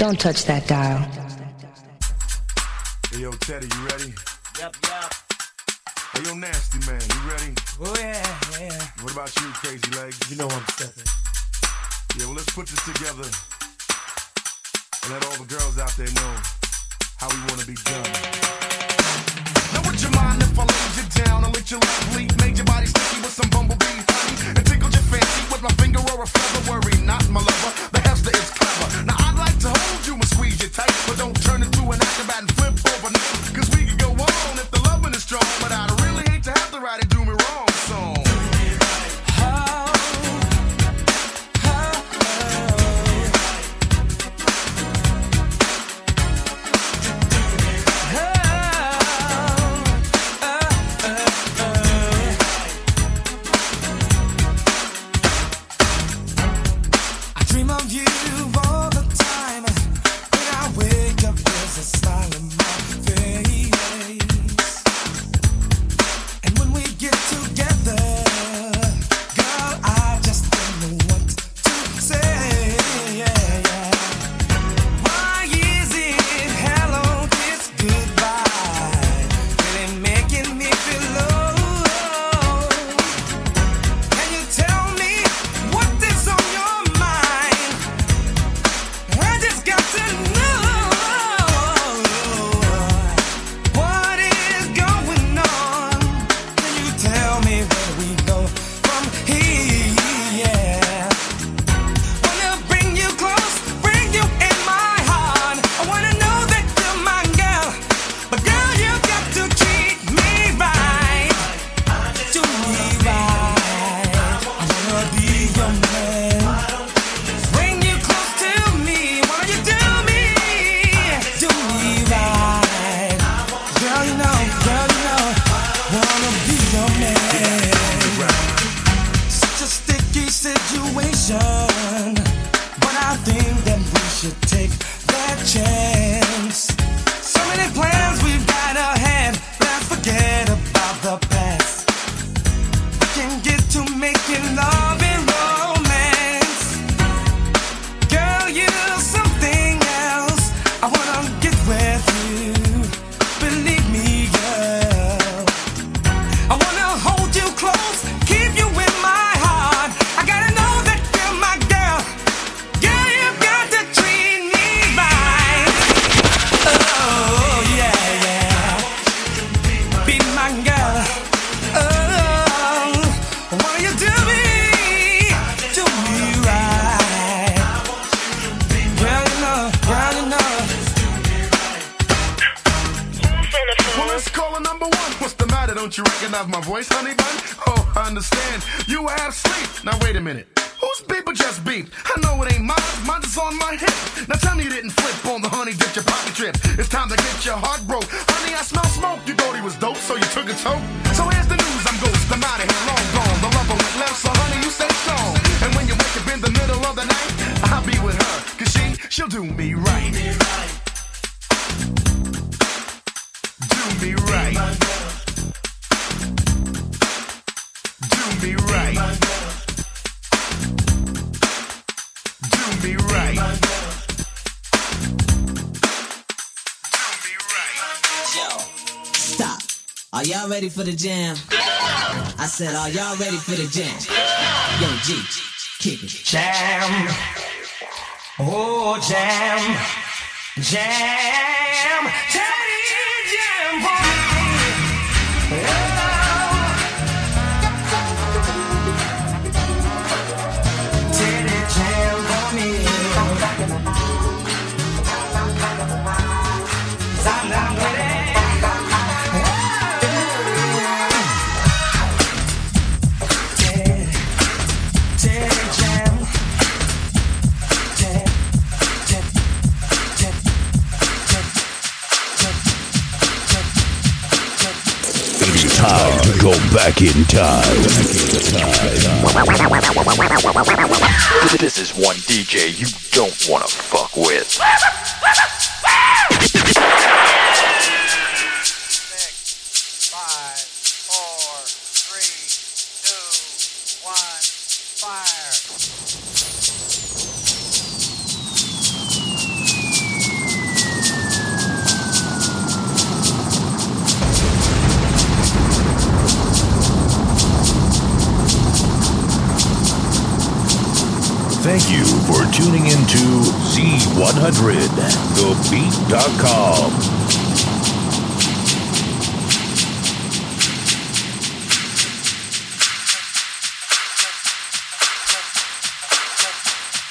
Don't touch that dial. Hey, yo, Teddy, you ready? Yep, yep. Hey, yo, Nasty Man, you ready? Oh, yeah, yeah. What about you, Crazy Legs? You know I'm stepping. Yeah, well, let's put this together and let all the girls out there know how we want to be done. You if I laid you down and licked your left lead? Made your body sticky with some bumblebee honey and tickled your fancy with my finger or a feather? Worry not, my lover. The Heavster is clever. Now I'd like to hold you and squeeze you tight, but don't turn into an we could go on if the loving is strong, but I'd really hate to have to write a do me wrong song. Jam. time. This is one DJ you don't want to fuck. 100 thebeat.com.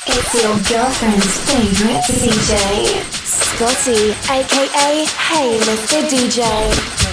It's your girlfriend's favorite DJ, Scotty, aka Hey Mr. DJ.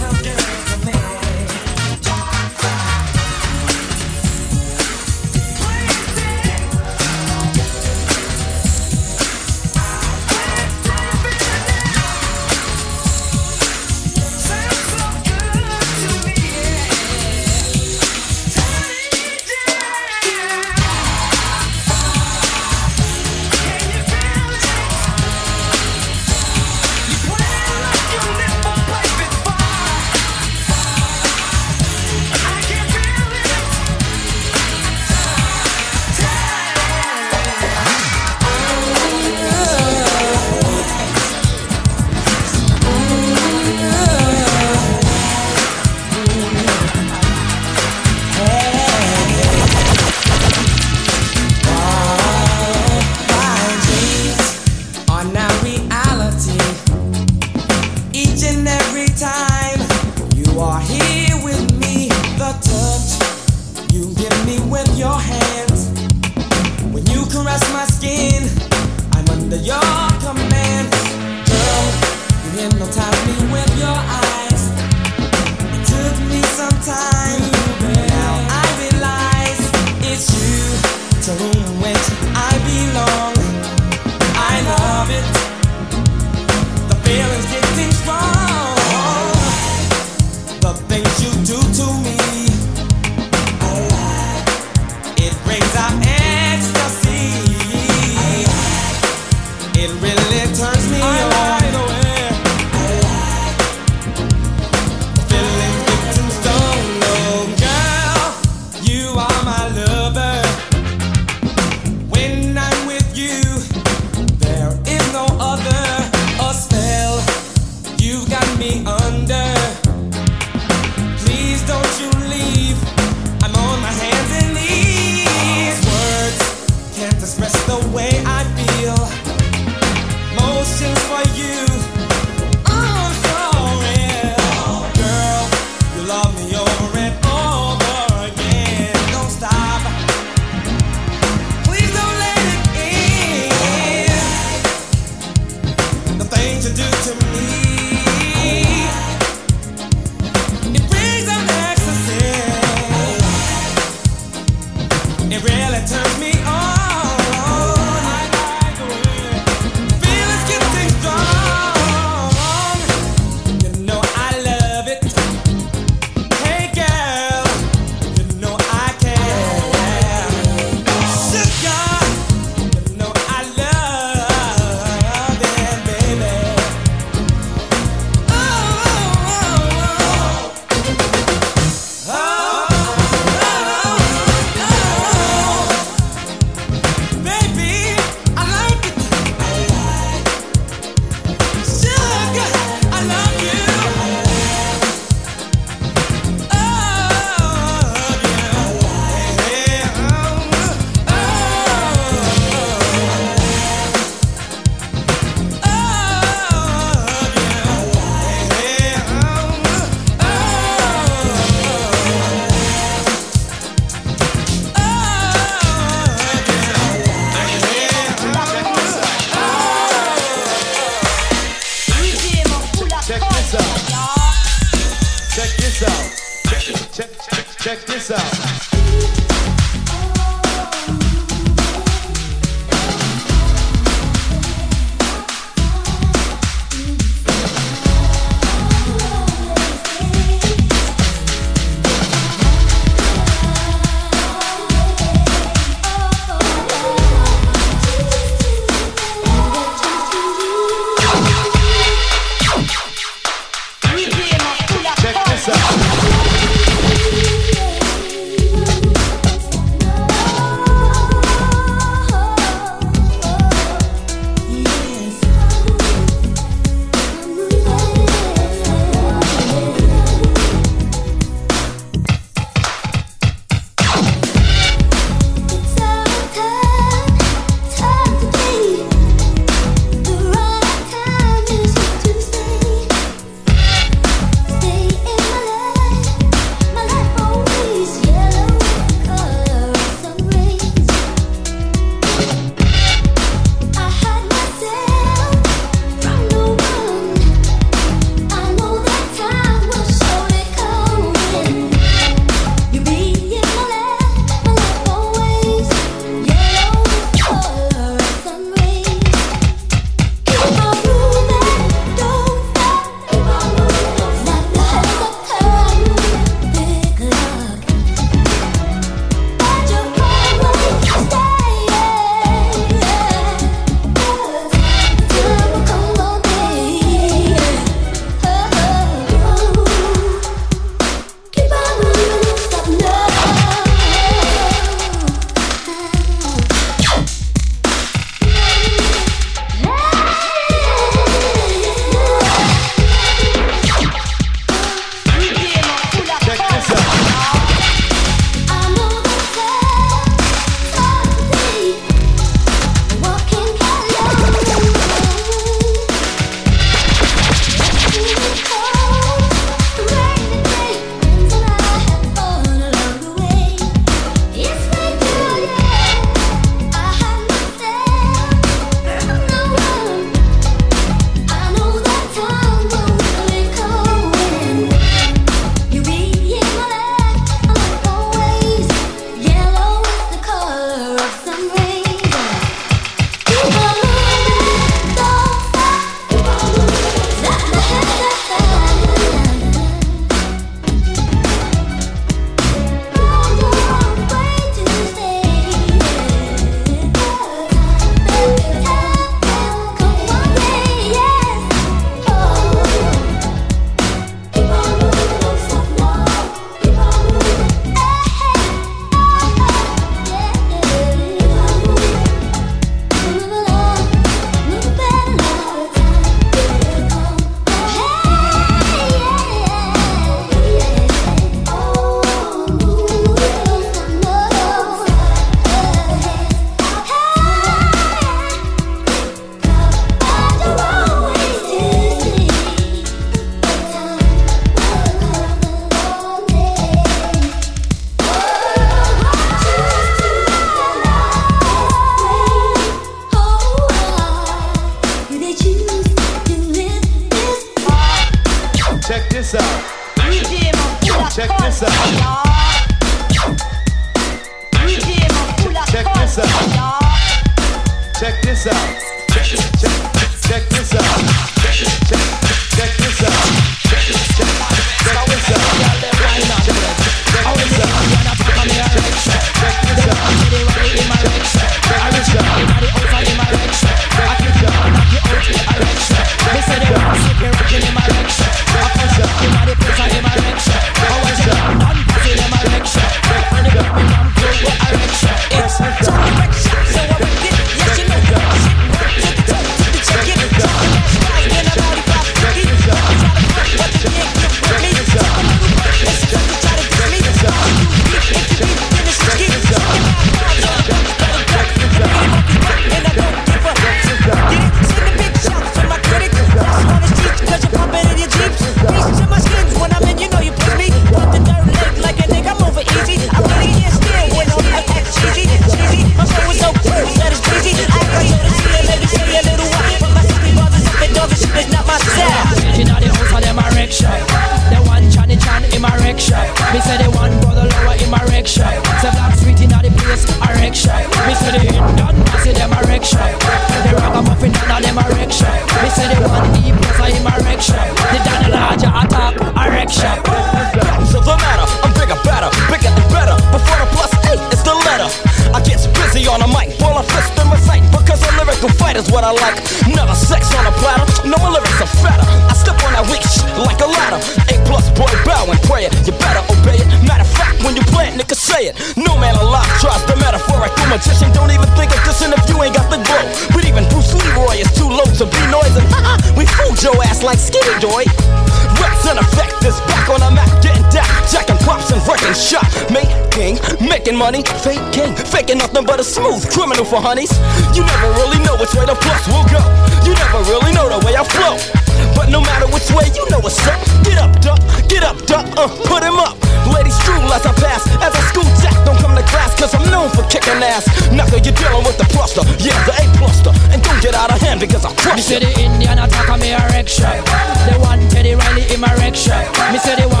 No way, you know what's up. Get up, duck, get up, duck, uh, put him up. Ladies drool as I pass, as I school jack, don't come to class, cause I'm known for kicking ass. Knuckle, you're dealing with the cluster, yeah, the A cluster. And don't get out of hand because I'll crush you. Me say the Indian attacker me a wreck shop. The one Teddy Riley in my erection. Me say the one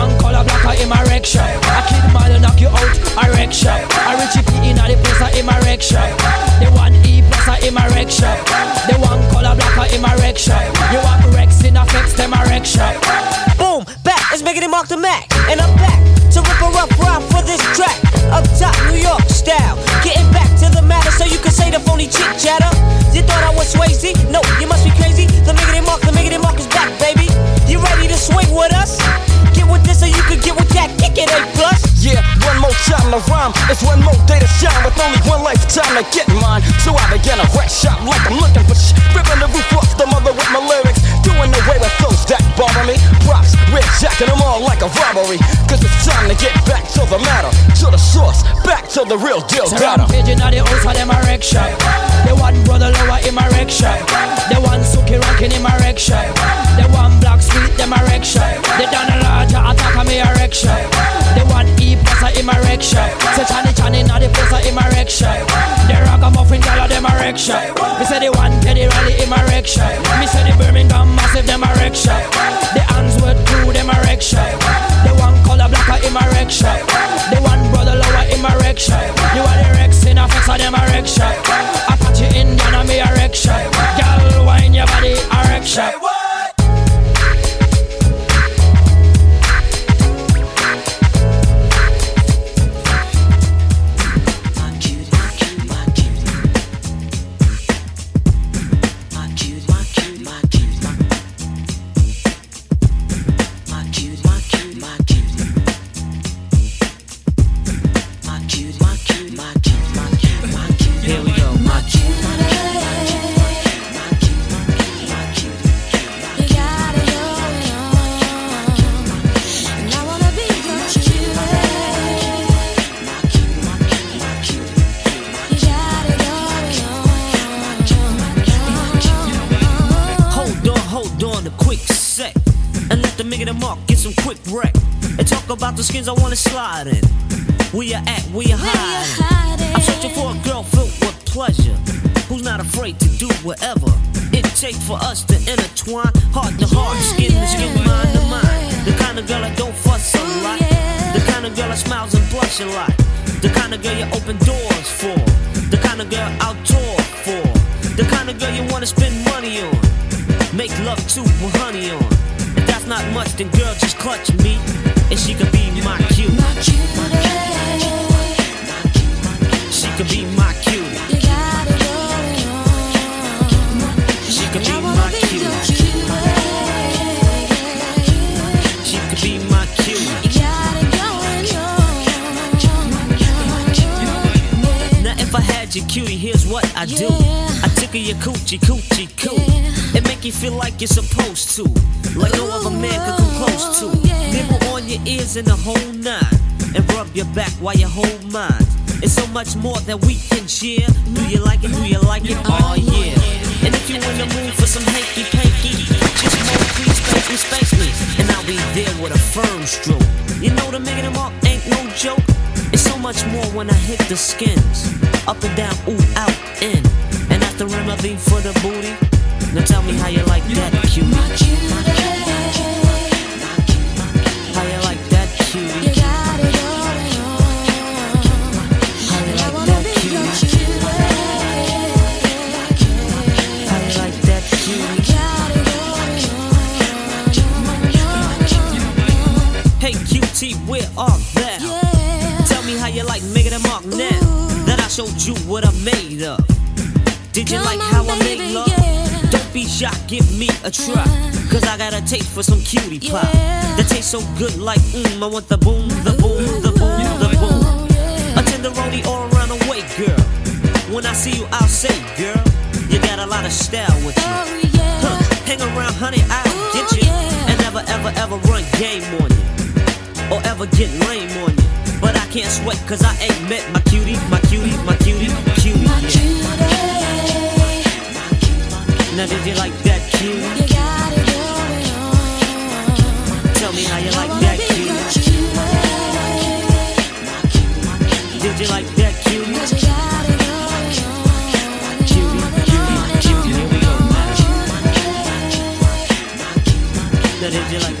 blacker in my wreck shop. A kid man knock you out a wreck shop. A Richie P in the place in my wreck shop. The one E plus a in my wreck shop. The one color blacker in my wreck shop. You want Rex in effects them a wreck shop. Boom, back, it's making it Mark the Mac. And I'm back to rip a rough rhyme for this track. Up top, New York style. Getting back to the matter so you can say the phony chit chatter. You thought I was Swayze? No, you must be crazy. The Miggity One time to rhyme. It's one more day to shine with only one lifetime to get mine. So I begin a wreck shop like I'm looking for sh- ripping the roof off the mother with my lyrics. Doing away with those that bother me. Props, red jacking them all like a robbery. Cause it's time to get back to the matter, to the source, back to the real deal. So Gotta. rampage inna the house of them a wreck shop. The one brother lower in my wreck shop. The one Suki ranking in my wreck shop. The one black sweet them shop. The Donna larger attacker me a wreck shop. The one E plus in my wreck shop. So Chani Chani inna the place in my wreck shop. The ragamuffin gyal a them shop. Me say the one Teddy Riley in my wreck shop. Me say the Birmingham massive them a wreck shop. The Handsworth crew them a wreck shop. The one color blacker in my wreck shop. The one brother lower in my wreck shop. You are the Rex in a fix them a wreck shop. Apache Indian me a wreck shop. Girl, wine your body a wreck shop. Skins I wanna slide in. Where you at, where you hiding? I'm searching for a girl filled with pleasure. Who's not afraid to do whatever it takes for us to intertwine. Heart to heart, skin to skin, mind to mind. The kind of girl I don't fuss a lot. The kind of girl that smiles and blush a lot. The kind of girl you open doors for. The kind of girl I'll tour for. The kind of girl you wanna spend money on. Make love to with honey on. If that's not much, then girl, just clutch me. And she could be my cute. She could be my cute. She could be my cute. She could be my cute. Now if I had your cutie, here's what I do. I tickle your coochie, coochie, coo. It make you feel like you're supposed to. Like no other man could come close to. Nibble your ears and the whole nine. And rub your back while you hold mine. It's so much more that we can share. Do you like it? Do you like it? Oh, oh yeah. And if you're in the mood for some hanky panky, just more please spank me, spank me. And I'll be there with a firm stroke. You know the making them up ain't no joke. It's so much more when I hit the skins. Up and down, ooh, out, in. And that's the remedy for the booty. Now tell me how you like that, cutie. How you like that, cutie? Showed you what I'm made of. Did you like how I make love? Don't be shy, give me a try. Cause I got a taste for some cutie pie. That tastes so good like mmm, I want the boom, the boom, the boom, the boom. A tenderoni all around the way, girl. When I see you, I'll say, girl, you got a lot of style with you. Huh, hang around, honey, I'll get you. And never, ever, ever run game on you. Or ever get lame on you. Can't sweat cause I ain't met my cutie, my cutie, my cutie, cutie. Yeah. Now did you like that cutie? You got it going on. Tell me how you like that cutie. Did you like that cutie? Cutie, cutie, cutie. Here we go now. Now did you like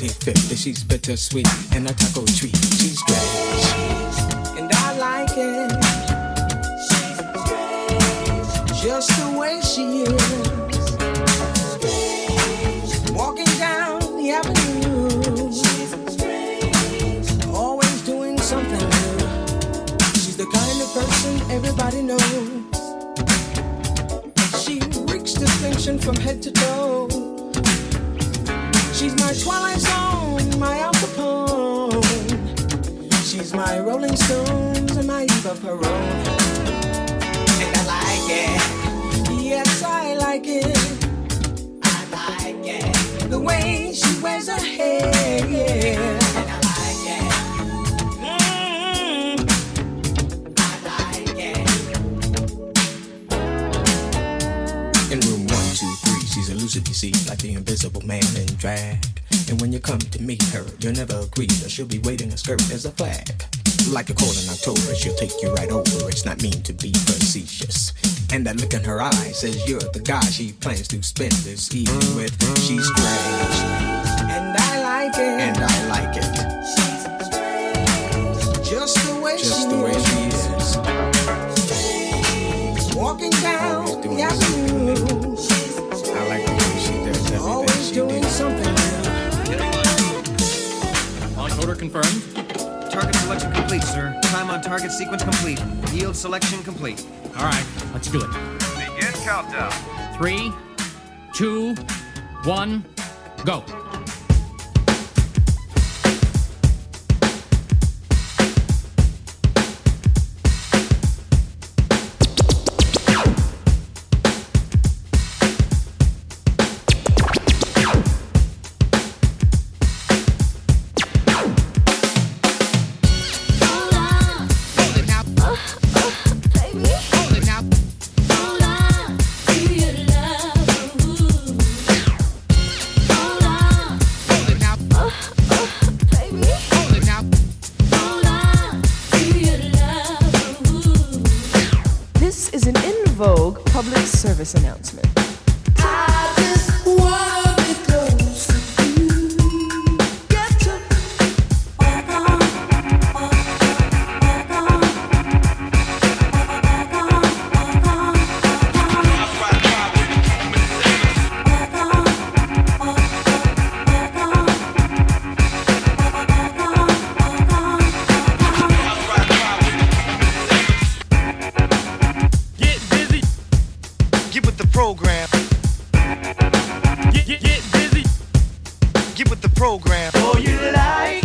1450. She's bittersweet and a taco treat. says you're the guy she plans to spend this evening with. She's strange. And I like it. And I like it. She's strange. Just the way Just she the way is. she is. Walking down the avenue. I like the way she does everything. Always she doing did. something. Launch order confirmed. Target selection complete, sir. Time on target sequence complete. Yield selection complete. All right, let's do it countdown. Three, two, one. program. Oh, you like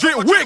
Hear the drummer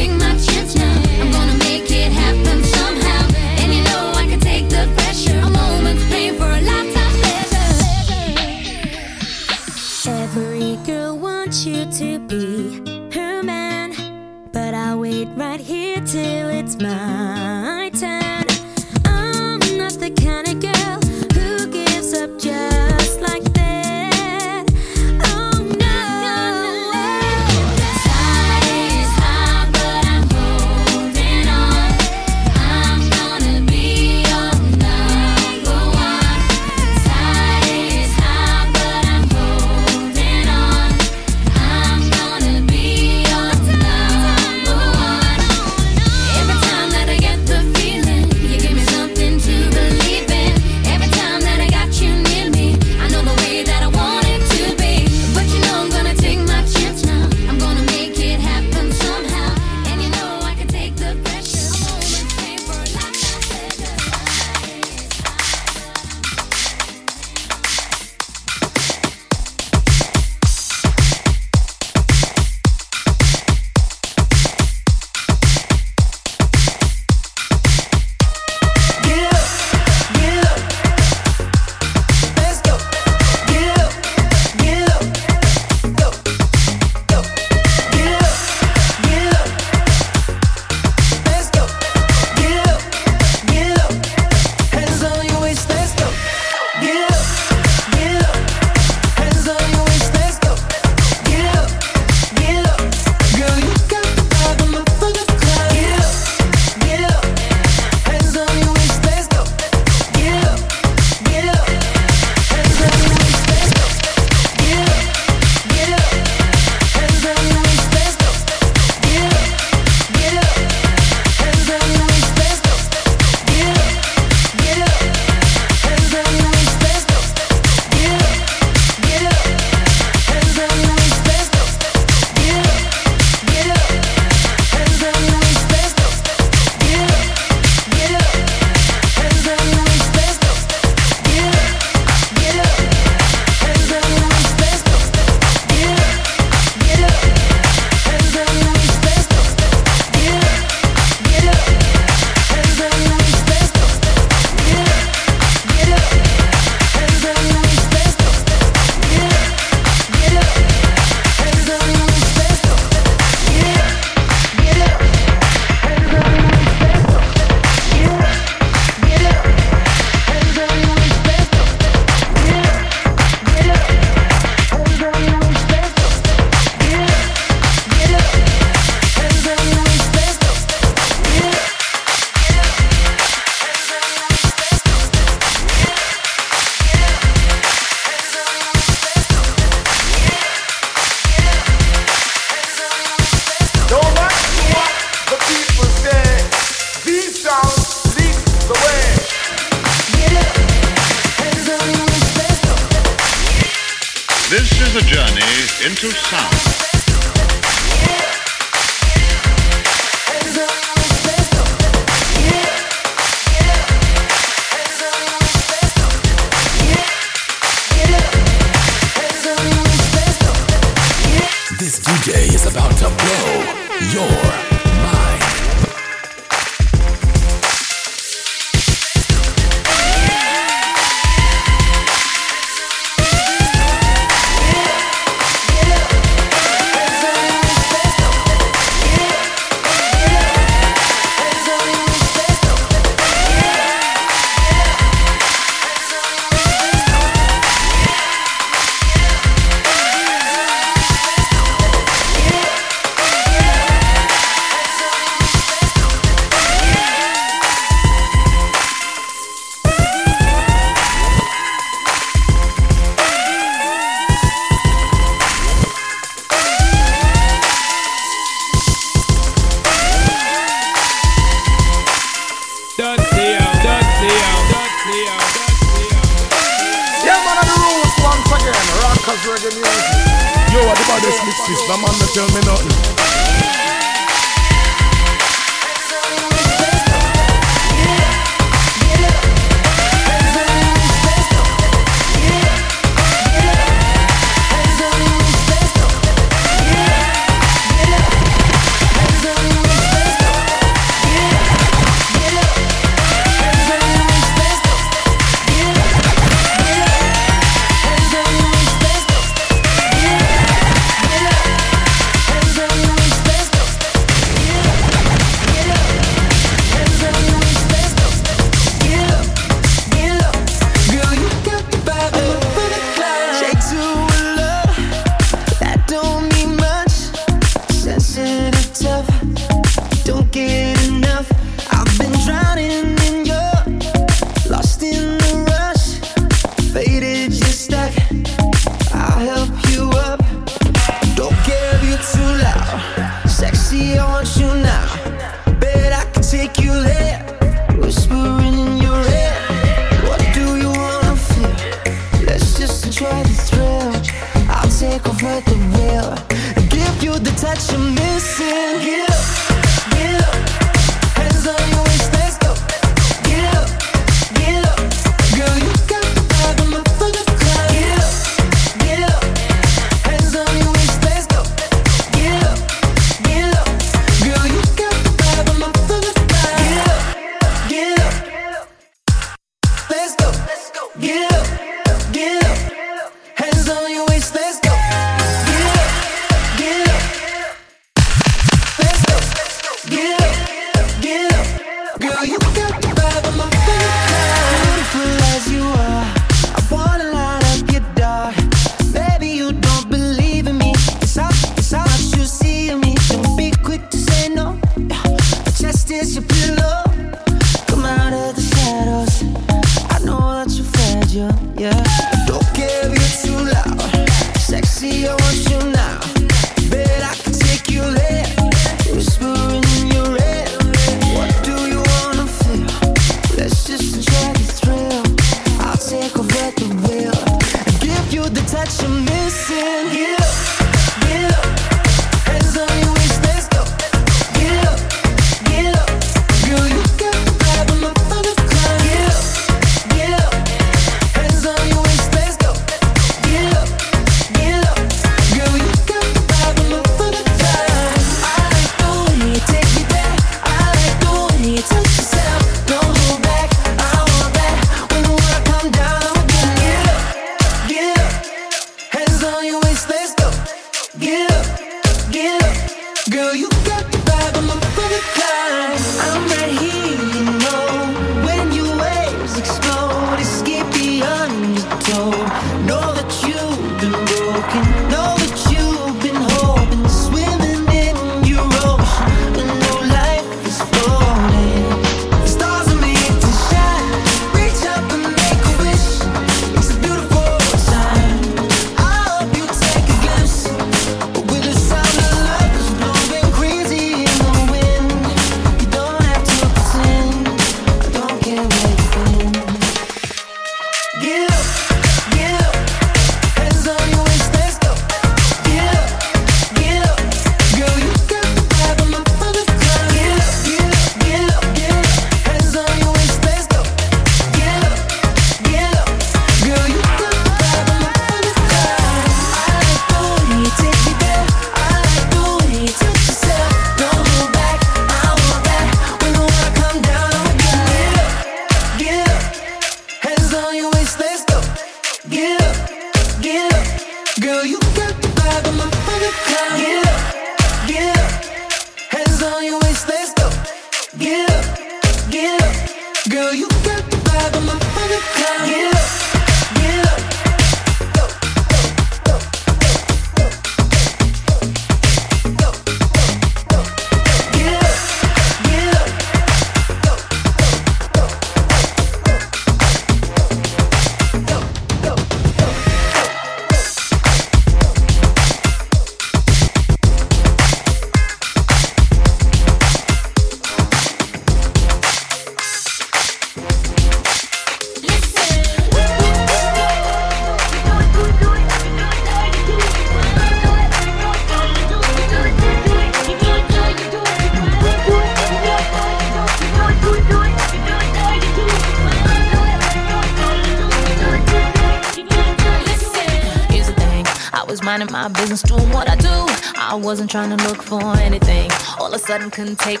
trying to look for anything. All of a sudden, couldn't take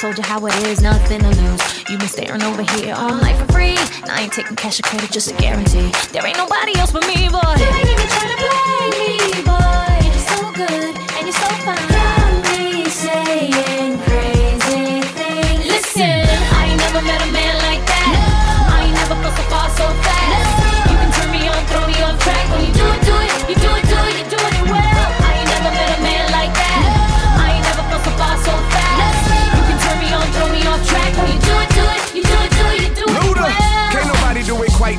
told you how it is, nothing to lose. you been staring over here all night for free. And I ain't taking cash or credit, just a guarantee. There ain't nobody else but me, boy.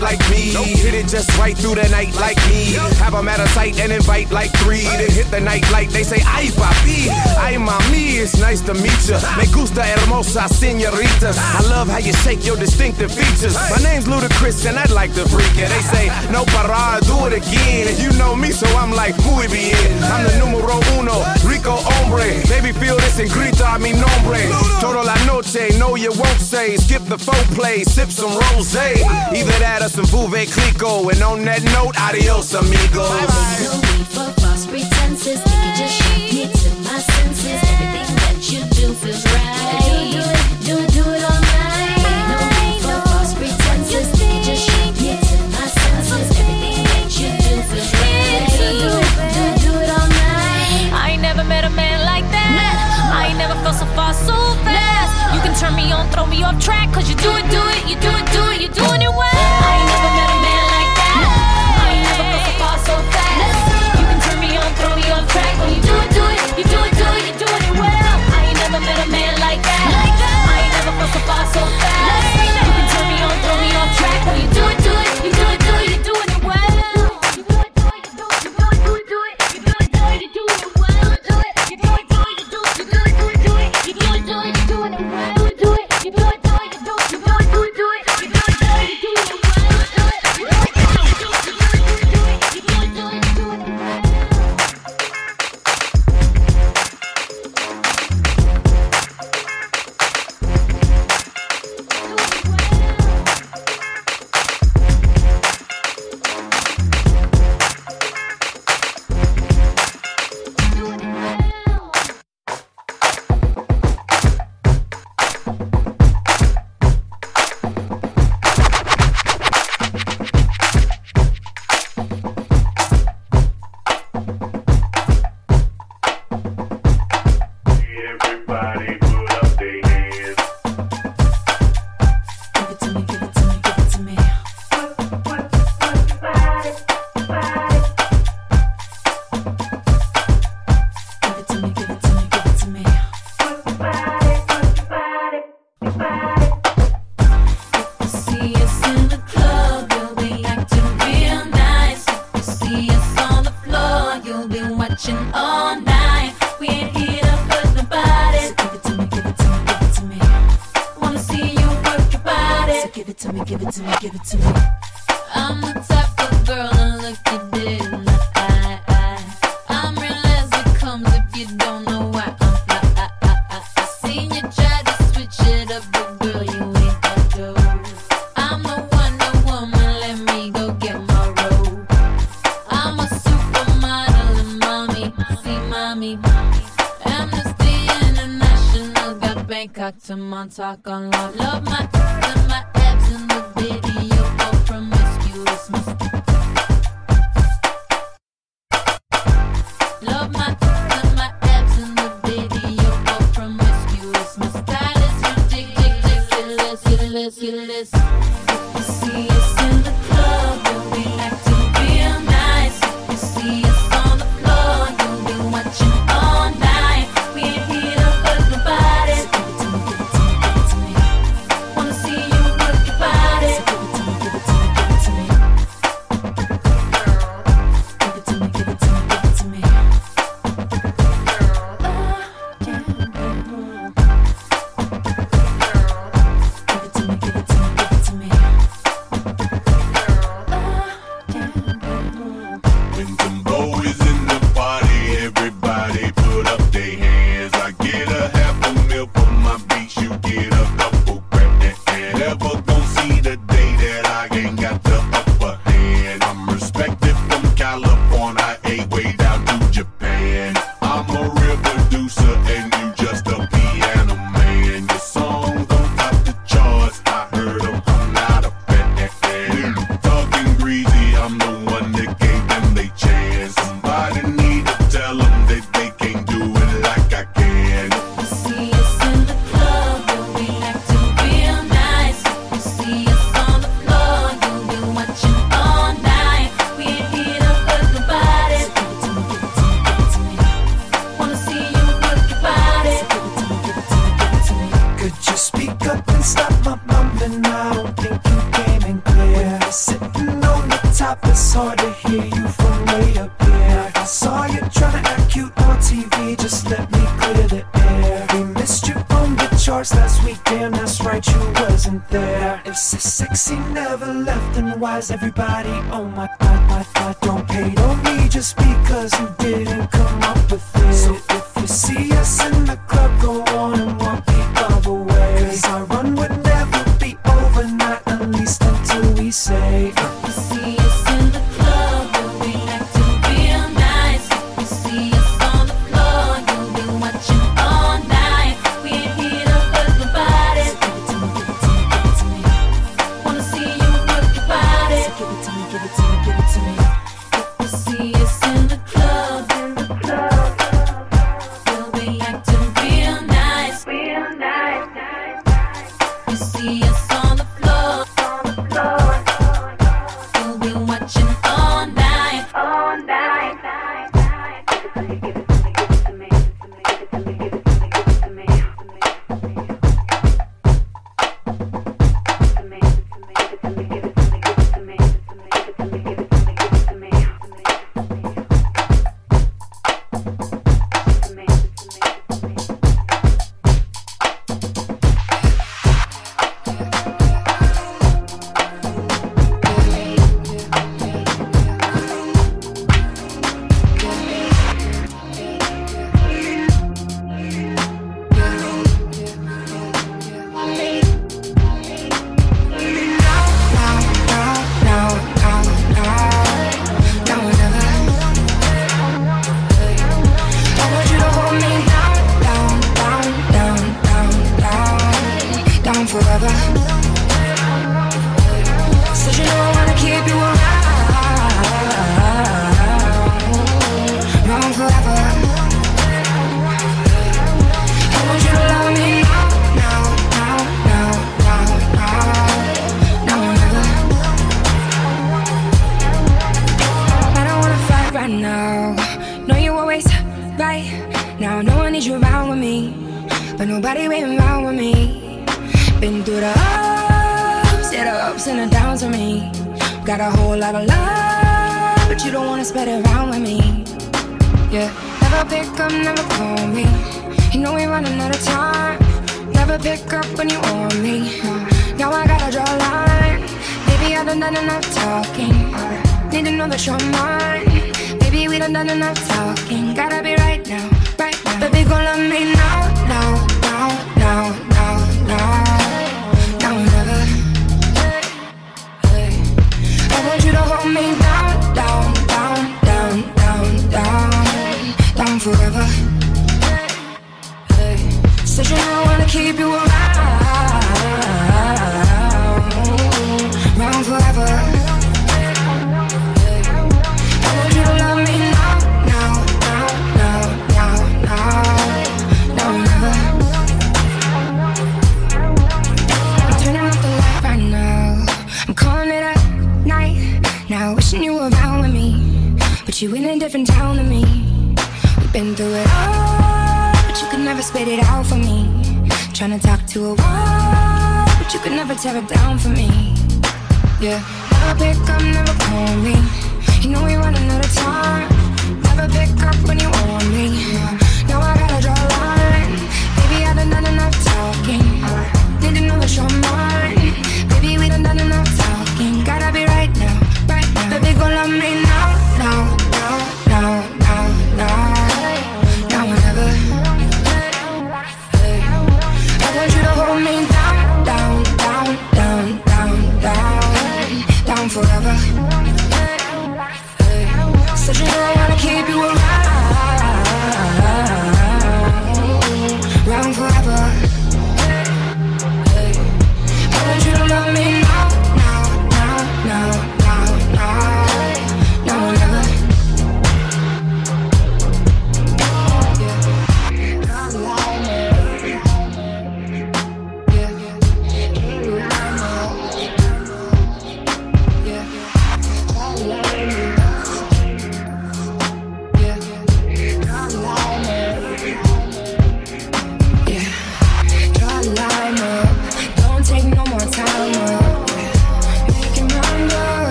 like me. Hit it just right through the night like me. Have them at a sight and invite like three. Then hit the night like they say, ay papi, ay mami, it's nice to meet ya. Me gusta hermosa senoritas. I love how you shake your distinctive features. My name's Ludacris and I'd like to freak it. They say, no parar, do it again. And you know me, so I'm like, muy bien. I'm the numero uno, rico hombre. Baby, feel this and grita mi nombre. Total la noche, no you won't say. Skip the phone play, sip some rosé. Either that or us some Veuve Clicquot. And on that note, adios, amigos. Bye -bye. No need for false pretenses. You just to my senses. Everything that you do feels right. Do, do it, do it, do it all night. No need for false pretenses. You just to my senses. Everything that you do feels right. Do, do it, do it, do it all night. I ain't never met a man like that. I ain't never felt so fast. You can turn me on, throw me off track, cause you do it, do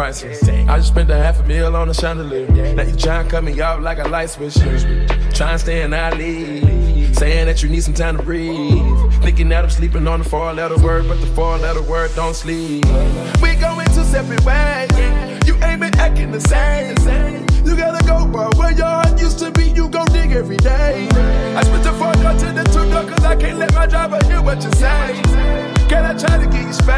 I just spent a half a meal on a chandelier. Now you try and cut me off like a light switch. Try and stay in our league. Saying that you need some time to breathe. Thinking that I'm sleeping on the four letter word, but the four letter word don't sleep. We going two separate ways. You ain't been acting the same. You gotta go, but where your heart used to be, you go dig every day. I split the four door to the two door, cause I can't let my driver hear what you say. Can I try to get you space?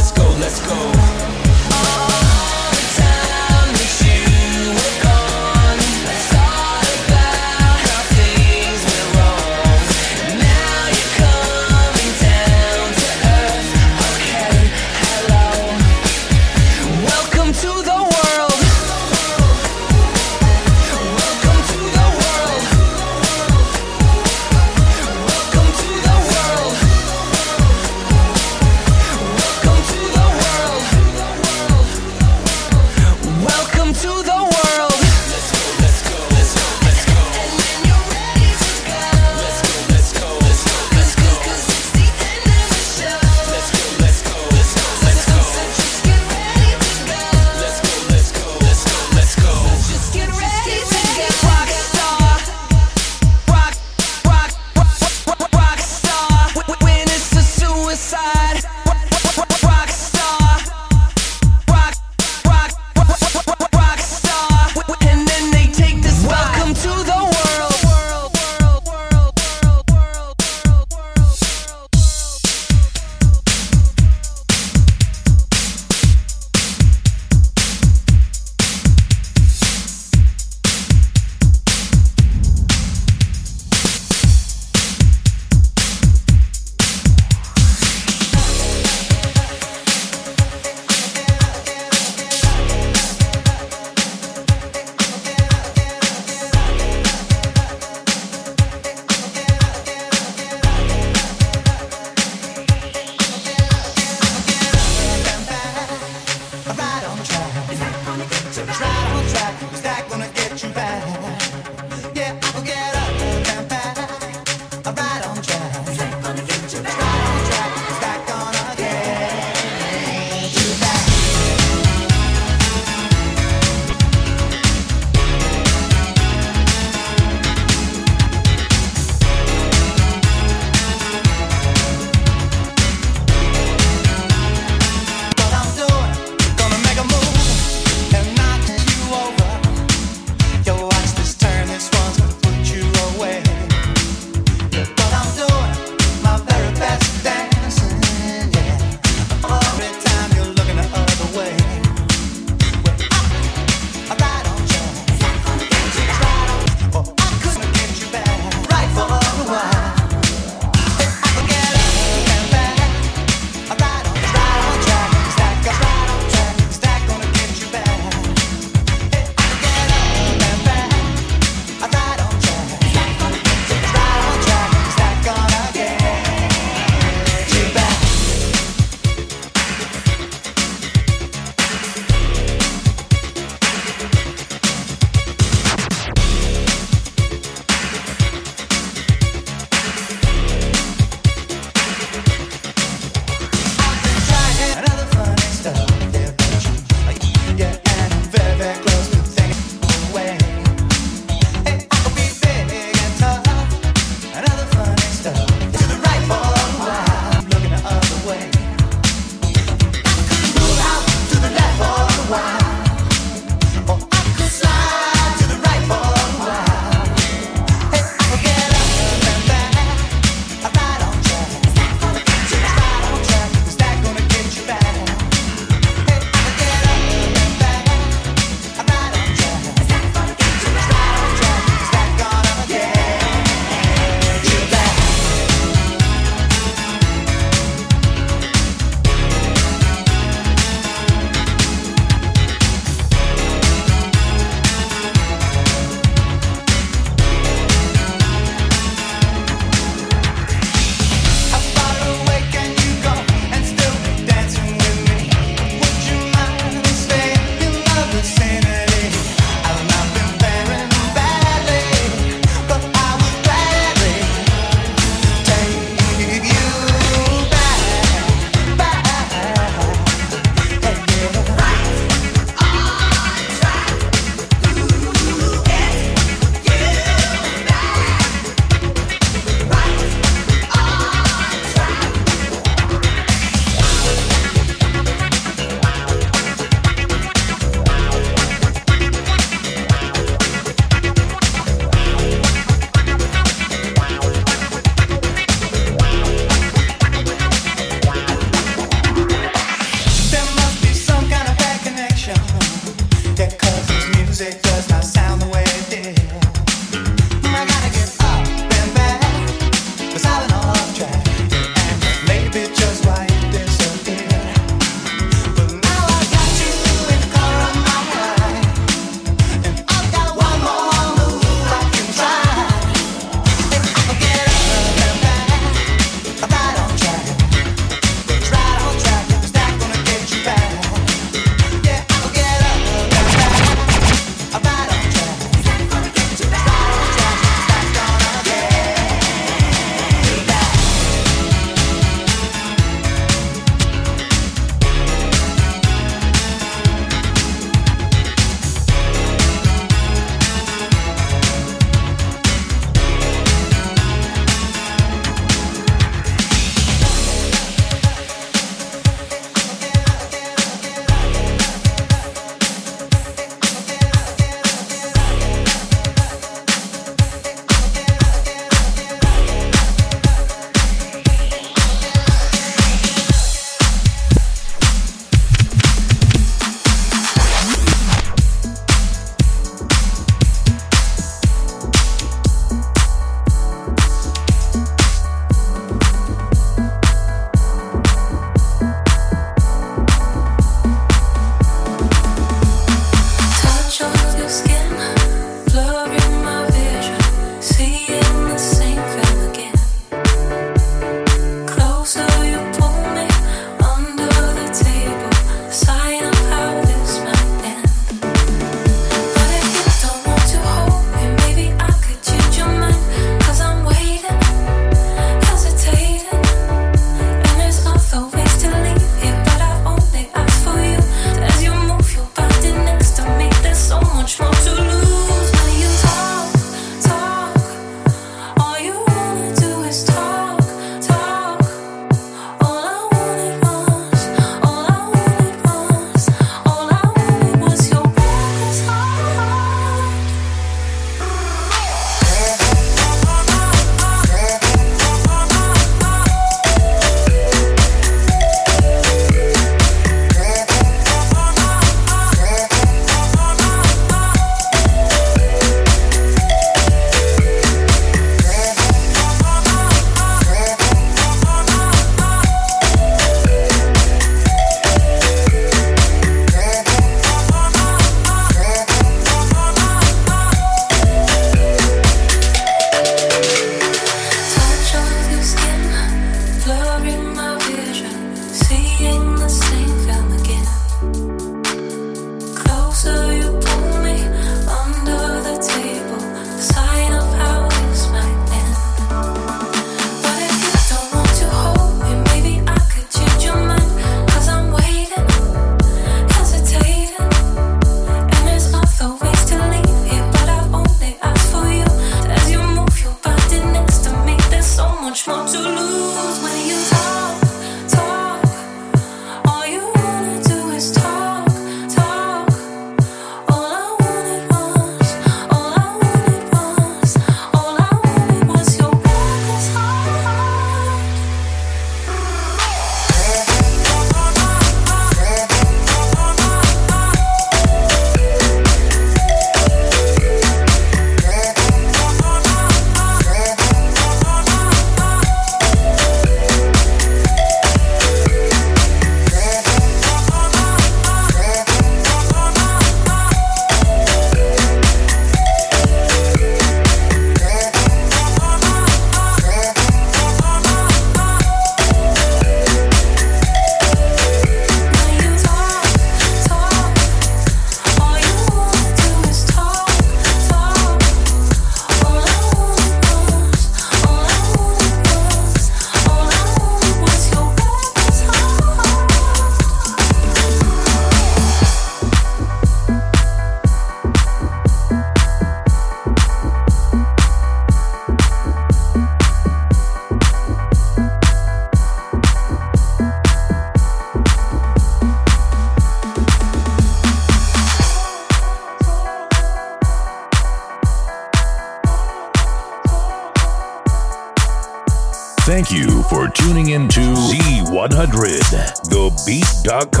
Tuning in to Z100, thebeat.com. Rocking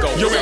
O the Frisco. Yo,